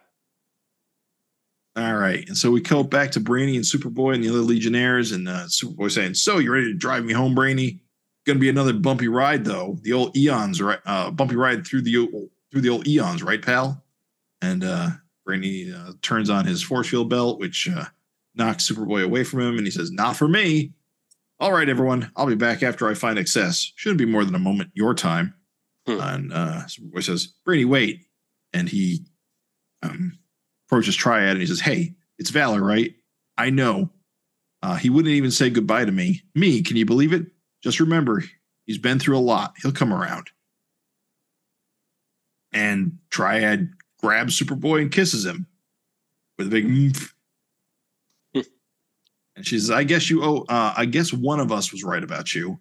All right, and so we go back to Brainy and Superboy and the other Legionnaires, and uh, Superboy saying, "So you ready to drive me home, Brainy? Going to be another bumpy ride, though. The old eons, right? Uh, bumpy ride through the o- through the old eons, right, pal?" And uh, Brainy uh, turns on his force field belt, which uh, knocks Superboy away from him, and he says, "Not for me." All right, everyone, I'll be back after I find XS. Shouldn't be more than a moment your time. Hmm. And uh, Superboy says, "Brainy, wait," and he um, approaches Triad and he says, Hey, it's Valor, right? I know. Uh, he wouldn't even say goodbye to me. Me, can you believe it? Just remember, he's been through a lot. He'll come around. And Triad grabs Superboy and kisses him with a big "Mmph." And she says, I guess you owe, uh, I guess one of us was right about you.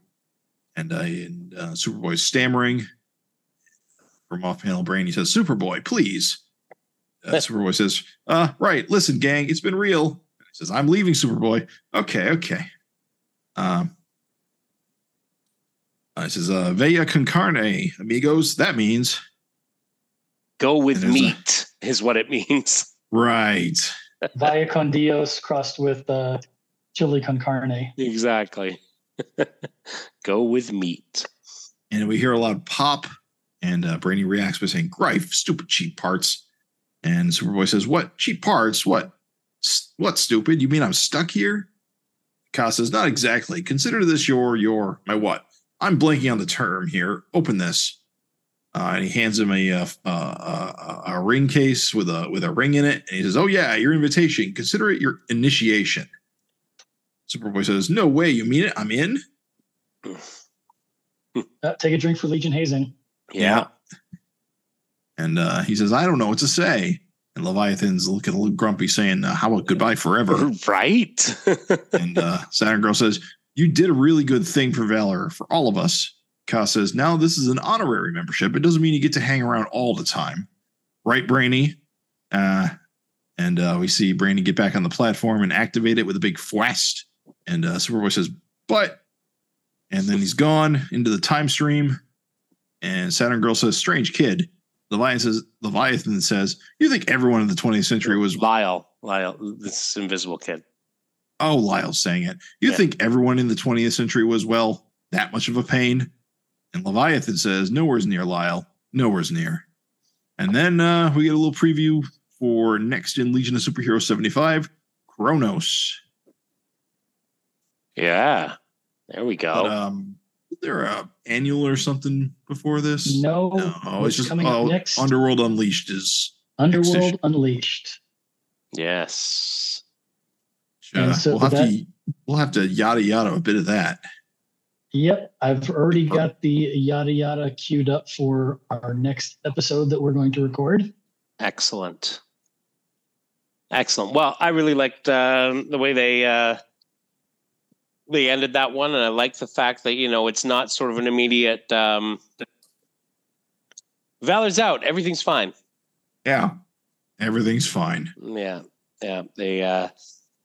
And, uh, and uh, Superboy's stammering from off panel brain. He says, Superboy, please. Uh, (laughs) Superboy says, uh, right, listen, gang, it's been real. He says, I'm leaving, Superboy. Okay, okay. Um, uh, he says, uh, Vea con carne, amigos. That means, Go with And there's a- meat is what it means. right. Via con Dios crossed with uh, chili con carne. Exactly. (laughs) Go with meat. And we hear a lot of pop, and uh, Brainy reacts by saying, Grife, stupid cheap parts. And Superboy says, What? Cheap parts? What? S- what, stupid? You mean I'm stuck here? Kaz says, Not exactly. Consider this your, your, my what? I'm blanking on the term here. Open this. Uh, and he hands him a, uh, uh, uh, a ring case with a with a ring in it, and he says, "Oh yeah, your invitation. Consider it your initiation." Superboy says, "No way, you mean it? I'm in." Uh, take a drink for Legion hazing. Yeah. And uh, he says, "I don't know what to say." And Leviathan's looking a little grumpy, saying, uh, "How about goodbye forever?" (laughs) Right. and uh, Saturn Girl says, "You did a really good thing for Valor for all of us." Ka says, "Now this is an honorary membership. It doesn't mean you get to hang around all the time, right, Brainy?" Uh, and uh, we see Brainy get back on the platform and activate it with a big fwast. And uh, Superboy says, "But," and then he's gone into the time stream. And Saturn Girl says, "Strange kid." Leviathan says, Leviathan says, "You think everyone in the 20th century was Lyle. Lyle. This invisible kid. Oh, Lyle's saying it. You Yeah. think everyone in the 20th century was, well, that much of a pain? And Leviathan says, nowhere's near Lyle. Nowhere's near. And then uh, we get a little preview for next in Legion of Superheroes 75, Chronos. Yeah. There we go. But, um, is there a annual or something before this? No, No, what's it's just coming oh, up next? Underworld Unleashed is. Underworld issue. Unleashed. yes. Uh, so we'll have that- to we'll have to yada yada a bit of that. Yep, I've already got the yada yada queued up for our next episode that we're going to record. Excellent. Excellent. Well, I really liked um, the way they uh, they ended that one, and I like the fact that you know it's not sort of an immediate. Um, Valor's out. Everything's fine. Yeah, everything's fine. Yeah, yeah. They, uh,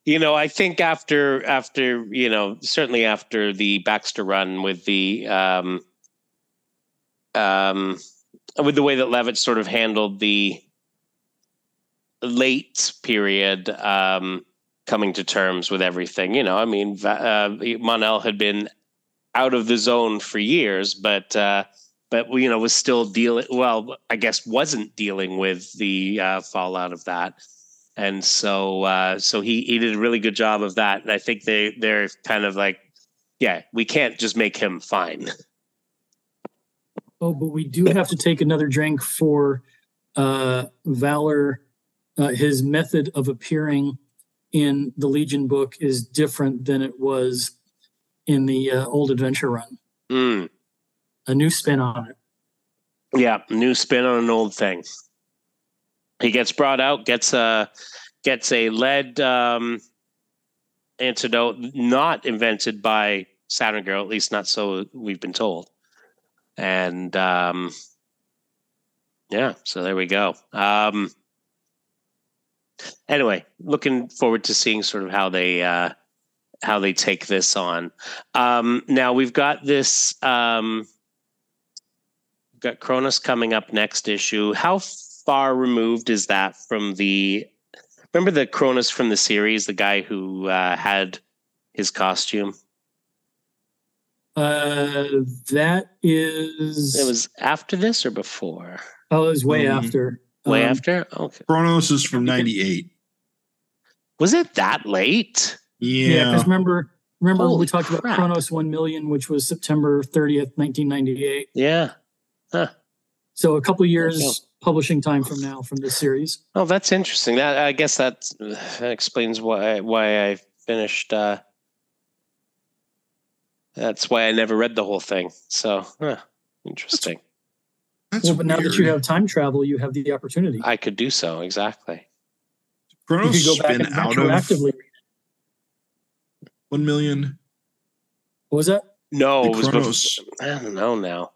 you know, I think after after you know certainly after the Baxter run with the um, um, with the way that Levitz sort of handled the late period um, coming to terms with everything. You know, I mean, uh, Mon-El had been out of the zone for years, but uh, but you know was still dealing. Well, I guess wasn't dealing with the uh, fallout of that, and so uh, so he he did a really good job of that. And I think they they're kind of like, yeah, we can't just make him fine. (laughs) Oh, but we do have to take another drink for uh, Valor. Uh, his method of appearing in the Legion book is different than it was in the uh, old adventure run. Mm. A new spin on it. Yeah, new spin on an old thing. He gets brought out, gets a gets a lead um, antidote, not invented by Saturn Girl, at least not so we've been told. And um, yeah, so there we go. Um, anyway, looking forward to seeing sort of how they uh, how they take this on. Um, now we've got this. Um, got Chronos coming up next issue. How far removed is that from the? Remember the Chronos from the series, the guy who uh, had his costume. Uh, that is. It was after this or before? Oh, it was way Um, after. Way Um, after. Okay. Chronos is from '98. Was it that late? Yeah, Yeah, because remember, remember Holy we talked crap. about Chronos One Million, which was September thirtieth, nineteen ninety eight. Yeah. Huh. So a couple years Okay. Publishing time from now from this series. Oh, that's interesting. That I guess that, that explains why why I finished. Uh, that's why I never read the whole thing. So huh, interesting. that's well, but now that you have time travel, you have the opportunity. I could do so exactly. You Chronos could go back spin and out of one million. What was that? No, The it was Chronos. before, I don't know now.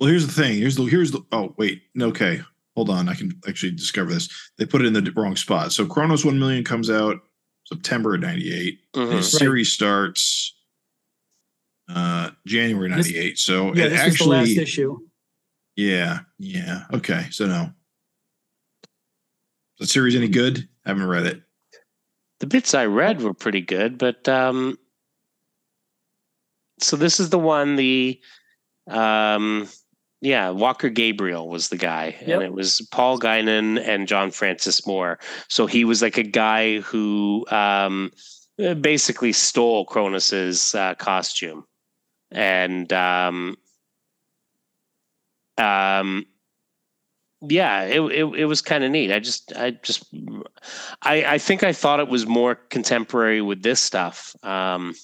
Well, here's the thing. Here's the here's the. Oh wait, okay. Hold on. I can actually discover this. They put it in the wrong spot. So Chronos one million comes out September of '98. Mhm. His series starts uh January This- '98. So Yeah, it this was the last actually, issue. yeah, yeah. Okay, so no. The series any good? I haven't read it. The bits I read were pretty good, but um, so this is the one the um, yeah Walker Gabriel was the guy, Yep. and it was Paul Guinan and John Francis Moore. So he was like a guy who um, basically stole Chronos's uh, costume, and um, um, yeah, it it, it was kind of neat. I just I just I I think I thought it was more contemporary with this stuff. Um,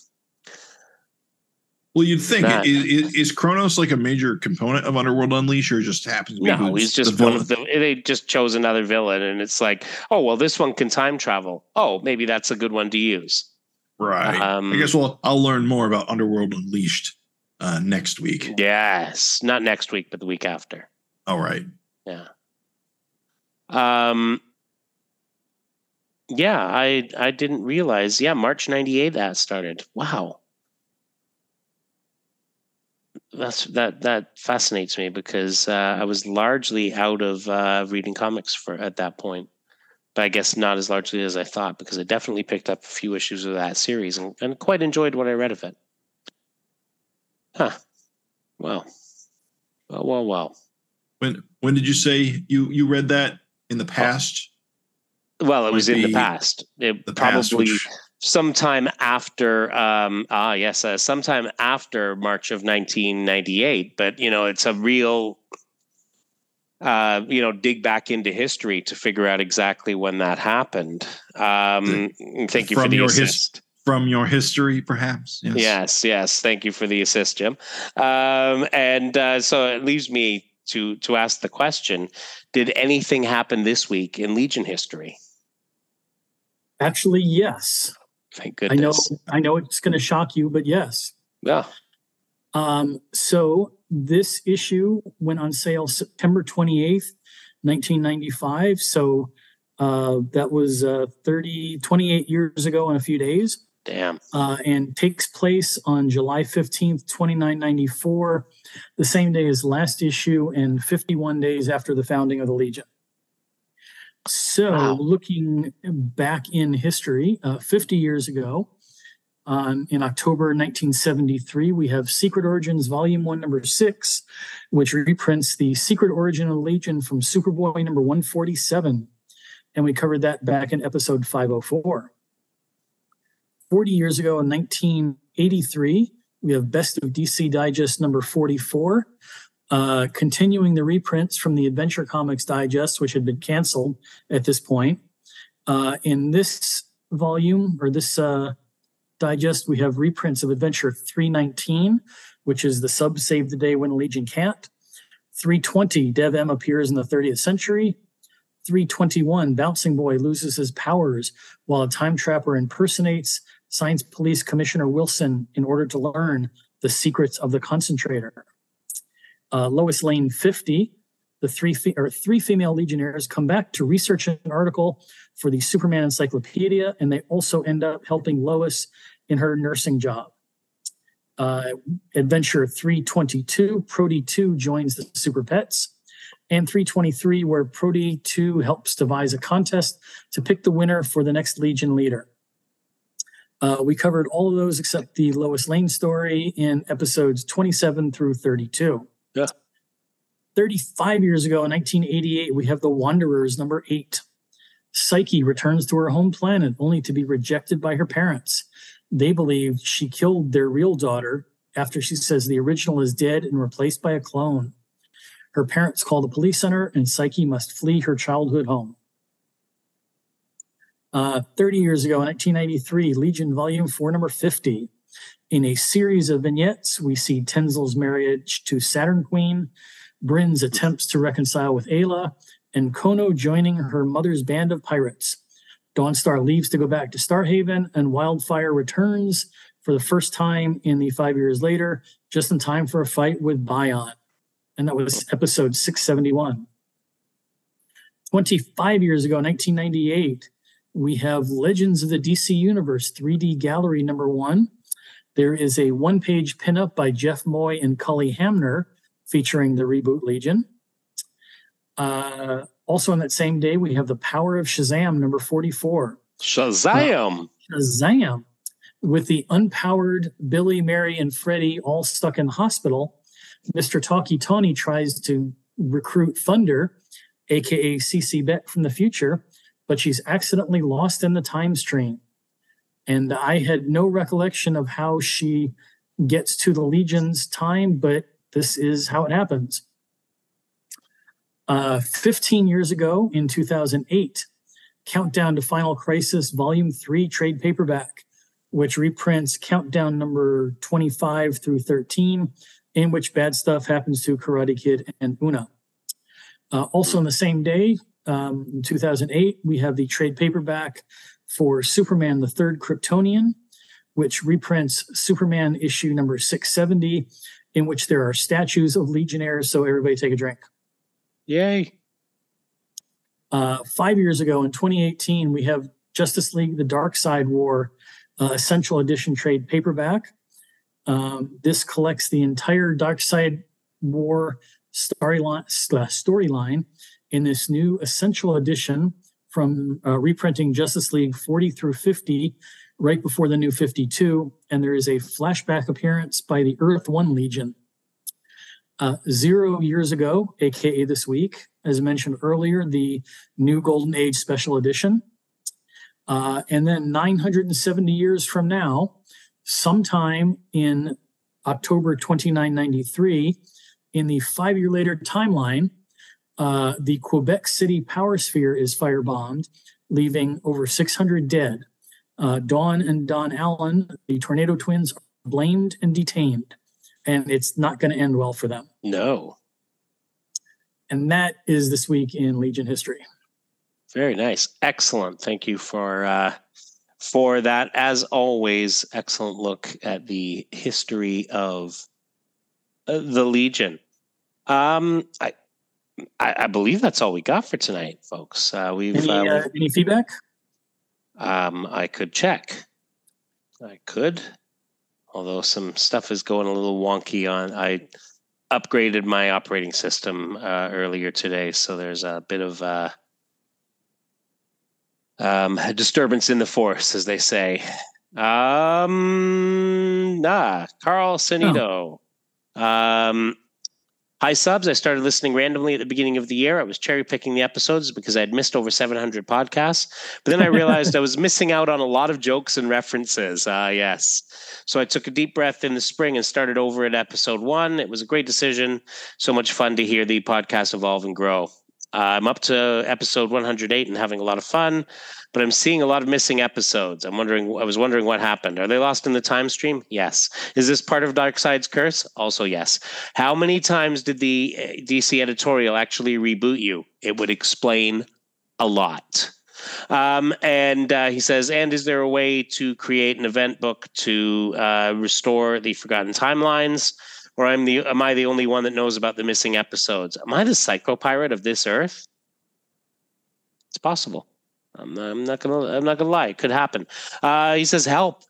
Well, you'd think That- is, is, Chronos like a major component of Underworld Unleashed, or just happens to be no, he's just the one of the. They just chose another villain, and it's like, oh well, this one can time travel. Oh, maybe that's a good one to use. right. Um, I guess well, I'll learn more about Underworld Unleashed uh, next week. Yes, not next week, but the week after. All right. Yeah. Um. Yeah, I I didn't realize. Yeah, March '98 that started. Wow. That's that that fascinates me because uh, I was largely out of uh, reading comics for at that point, but I guess not as largely as I thought because I definitely picked up a few issues of that series and, and quite enjoyed what I read of it. Huh. Well. Well. Well. Well. When when did you say you you read that in the past? Well, it was in the past. It The past, probably which sometime after. Um, ah, yes, uh, sometime after March of 1998. But you know, it's a real. Uh, you know, dig back into history to figure out exactly when that happened. Um, thank you for from the your his- from your history, perhaps. Yes. Yes, yes. Thank you for the assist, Jim. Um, and uh, so it leaves me to to ask the question: Did anything happen this week in Legion history? Actually, yes. Thank I know. I know it's going to shock you, but yes. Yeah. Um, so this issue went on sale September 28th, 1995. So uh, that was uh, 30, 28 years ago in a few days, Damn. uh, and takes place on July 15th, 2994, the same day as last issue and 51 days after the founding of the Legion. So, Wow. looking back in history, uh, 50 years ago, um, in October 1973, we have Secret Origins Volume 1, Number 6, which reprints the Secret Origin of Legion from Superboy number 147. And we covered that back in episode 504. 40 years ago in 1983, we have Best of DC Digest number 44, uh, continuing the reprints from the Adventure Comics Digest, which had been canceled at this point. Uh, in this volume, or this uh, digest, we have reprints of Adventure 319, which is the sub Save the Day when a Legion can't. 320, Dev-Em appears in the 30th century. 321, Bouncing Boy loses his powers while a time trapper impersonates Science Police Commissioner Wilson in order to learn the secrets of the concentrator. Uh, Lois Lane 50, the three, fe- or three female legionnaires come back to research an article for the Superman Encyclopedia, and they also end up helping Lois in her nursing job. Uh, Adventure 322, Proty 2 joins the Super Pets. And 323, where Proty 2 helps devise a contest to pick the winner for the next Legion leader. Uh, we covered all of those except the Lois Lane story in episodes 27 through 32. Yeah. 35 years ago in 1988, we have The Wanderers, number eight. Psyche returns to her home planet only to be rejected by her parents. They believe she killed their real daughter after she says the original is dead and replaced by a clone. Her parents call the police center, and Psyche must flee her childhood home. Uh, 30 years ago, in 1993, Legion Volume 4, number 50. In a series of vignettes, we see Tenzil's marriage to Saturn Queen, Brin's attempts to reconcile with Ayla, and Kono joining her mother's band of pirates. Dawnstar leaves to go back to Starhaven, and Wildfire returns for the first time in the five years later, just in time for a fight with Bion. And that was episode 671. 25 years ago, 1998, we have Legends of the DC Universe 3D Gallery number one. There is a one page pinup by Jeff Moy and Cully Hamner featuring the Reboot Legion. Uh, also on that same day, we have The Power of Shazam number 44. Shazam! Shazam! With the unpowered Billy, Mary, and Freddie all stuck in the hospital, Mr. Tawky Tawny tries to recruit Thunder, aka CC Beck from the future, but she's accidentally lost in the time stream. And I had no recollection of how she gets to the Legion's time, but this is how it happens. Uh, 15 years ago, in 2008, Countdown to Final Crisis Volume 3 trade paperback, which reprints Countdown number 25 through 13, in which bad stuff happens to Karate Kid and Una. Uh, also on the same day, um, in 2008, we have the trade paperback for Superman the Third Kryptonian, which reprints Superman issue number 670, in which there are statues of Legionnaires. So everybody take a drink. Yay. Uh, five years ago in 2018, we have Justice League The Darkseid War uh, Essential Edition trade paperback. Um, this collects the entire Darkseid War storyline storyline in this new Essential Edition from uh, reprinting Justice League 40 through 50, right before the new 52. And there is a flashback appearance by the Earth One Legion. Uh, zero years ago, aka this week, as mentioned earlier, the new Golden Age Special Edition. Uh, and then 970 years from now, sometime in October 2993, in the five year later timeline, uh, the Quebec City power sphere is firebombed, leaving over 600 dead. Uh, Dawn and Don Allen, the tornado twins, are blamed and detained, and it's not going to end well for them. No. And that is this week in Legion history. Very nice. Excellent. Thank you for uh, for that. As always, excellent look at the history of uh, the Legion. Um, I, I, I believe that's all we got for tonight, folks. Uh, we've Any, uh, uh, any feedback? um, I could check. I could, although some stuff is going a little wonky on. I upgraded my operating system uh, earlier today, so there's a bit of uh, um, a disturbance in the force, as they say. Um, nah, Carl Sanito. Um, Hi, subs. I started listening randomly at the beginning of the year. I was cherry picking the episodes because I'd missed over 700 podcasts. But then I realized I was missing out on a lot of jokes and references. Ah, uh, yes. So I took a deep breath in the spring and started over at episode one. It was a great decision. So much fun to hear the podcast evolve and grow. Uh, I'm up to episode 108 and having a lot of fun, but I'm seeing a lot of missing episodes. I'm wondering, I was wondering what happened. Are they lost in the time stream? Yes. Is this part of Darkseid's curse? Also, yes. How many times did the uh, DC editorial actually reboot you? It would explain a lot. Um, and uh, he says, and is there a way to create an event book to uh, restore the forgotten timelines? Or I'm the am I the only one that knows about the missing episodes? Am I the psycho pirate of this earth? It's possible. I'm, I'm not gonna I'm not gonna lie. It could happen. Uh, he says, "Help!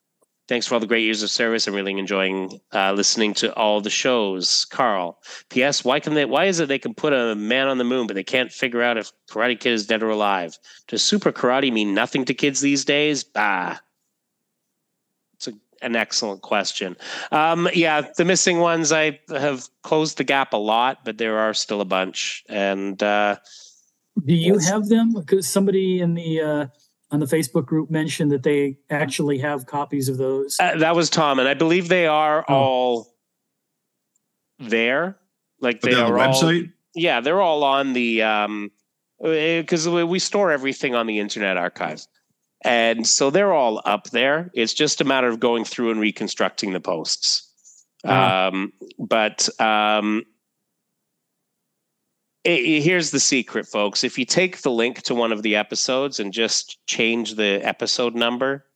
Thanks for all the great years of service. I'm really enjoying uh, listening to all the shows." Carl. P.S. Why can they? Why is it they can put a man on the moon, but they can't figure out if Karate Kid is dead or alive? Does super karate mean nothing to kids these days? Bah an excellent question. Um, yeah, the missing ones, I have closed the gap a lot, but there are still a bunch. And uh, do you have them? Because somebody in the uh, on the Facebook group mentioned that they actually have copies of those. Uh, that was Tom, and I believe they are oh. all there. Like they are the website. All, yeah, they're all on the um because we store everything on the Internet Archive. And so they're all up there. It's just a matter of going through and reconstructing the posts. Uh-huh. Um, but um, it, it, here's the secret, folks. If you take the link to one of the episodes and just change the episode number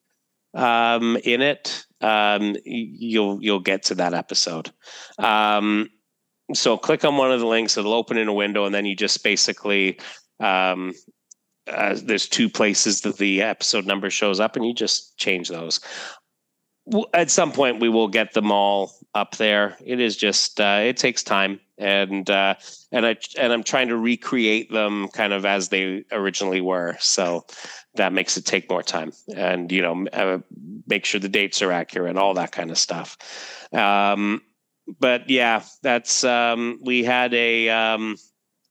um, in it, um, you'll you'll get to that episode. Um, so click on one of the links; it'll open in a window, and then you just basically um, uh, there's two places that the episode number shows up, and you just change those. At some point, we will get them all up there. It is just uh, it takes time, and uh, and I and I'm trying to recreate them kind of as they originally were. So that makes it take more time, and you know, make sure the dates are accurate, and all that kind of stuff. Um, but yeah, that's um, we had a um,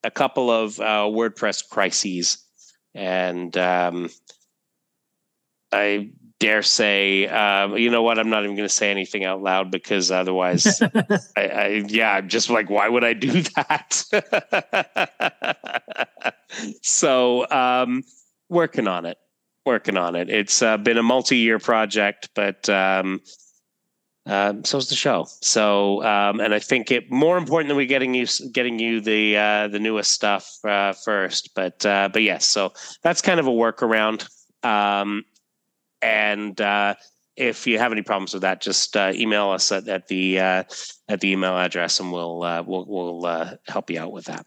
a couple of uh, WordPress crises and um, I dare say, uh, you know what? I'm not even going to say anything out loud because otherwise, (laughs) I, I, yeah, I'm just like, why would I do (laughs) that? so, um, working on it, working on it. It's uh, been a multi-year project, but um, um, so's the show. So, um, and I think it more important than we getting you getting you the uh, the newest stuff uh, first. But uh, but yes, so that's kind of a workaround. Um, and uh, if you have any problems with that, just uh, email us at, at the uh, at the email address, and we'll uh, we'll we'll uh, help you out with that.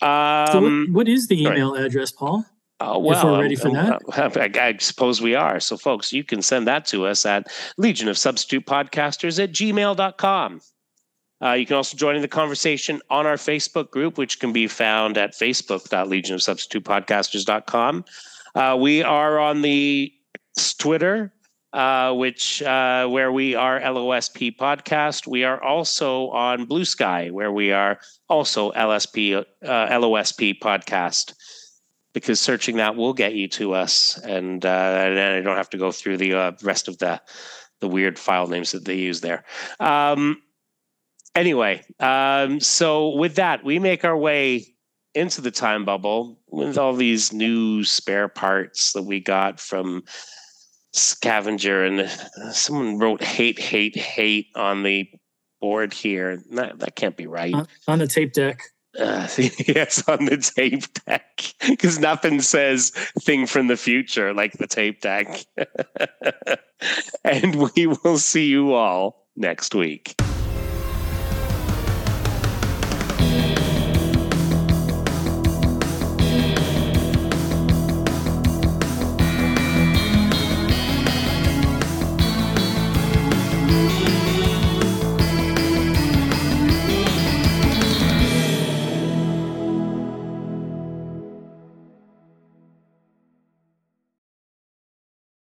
Um, so what, what is the email right. address, Paul? Uh, well, if we're ready for that, (laughs) I, I, suppose we are. So, folks, you can send that to us at Legion of Substitute Podcasters at gmail.com. Uh, you can also join in the conversation on our Facebook group, which can be found at facebook.legionofsubstitutepodcasters.com. Uh, we are on the Twitter, uh, which uh, where we are LOSP podcast. We are also on Blue Sky, where we are also LSP uh, LOSP podcast. Because searching that will get you to us, and uh, and I don't have to go through the uh, rest of the the weird file names that they use there. Um, anyway, um, so with that, we make our way into the time bubble with all these new spare parts that we got from scavenger and someone wrote hate hate hate on the board here. That, that can't be right. On the tape deck uh, (laughs) yes on the tape deck because nothing says thing from the future like the tape deck. (laughs) And we will see you all next week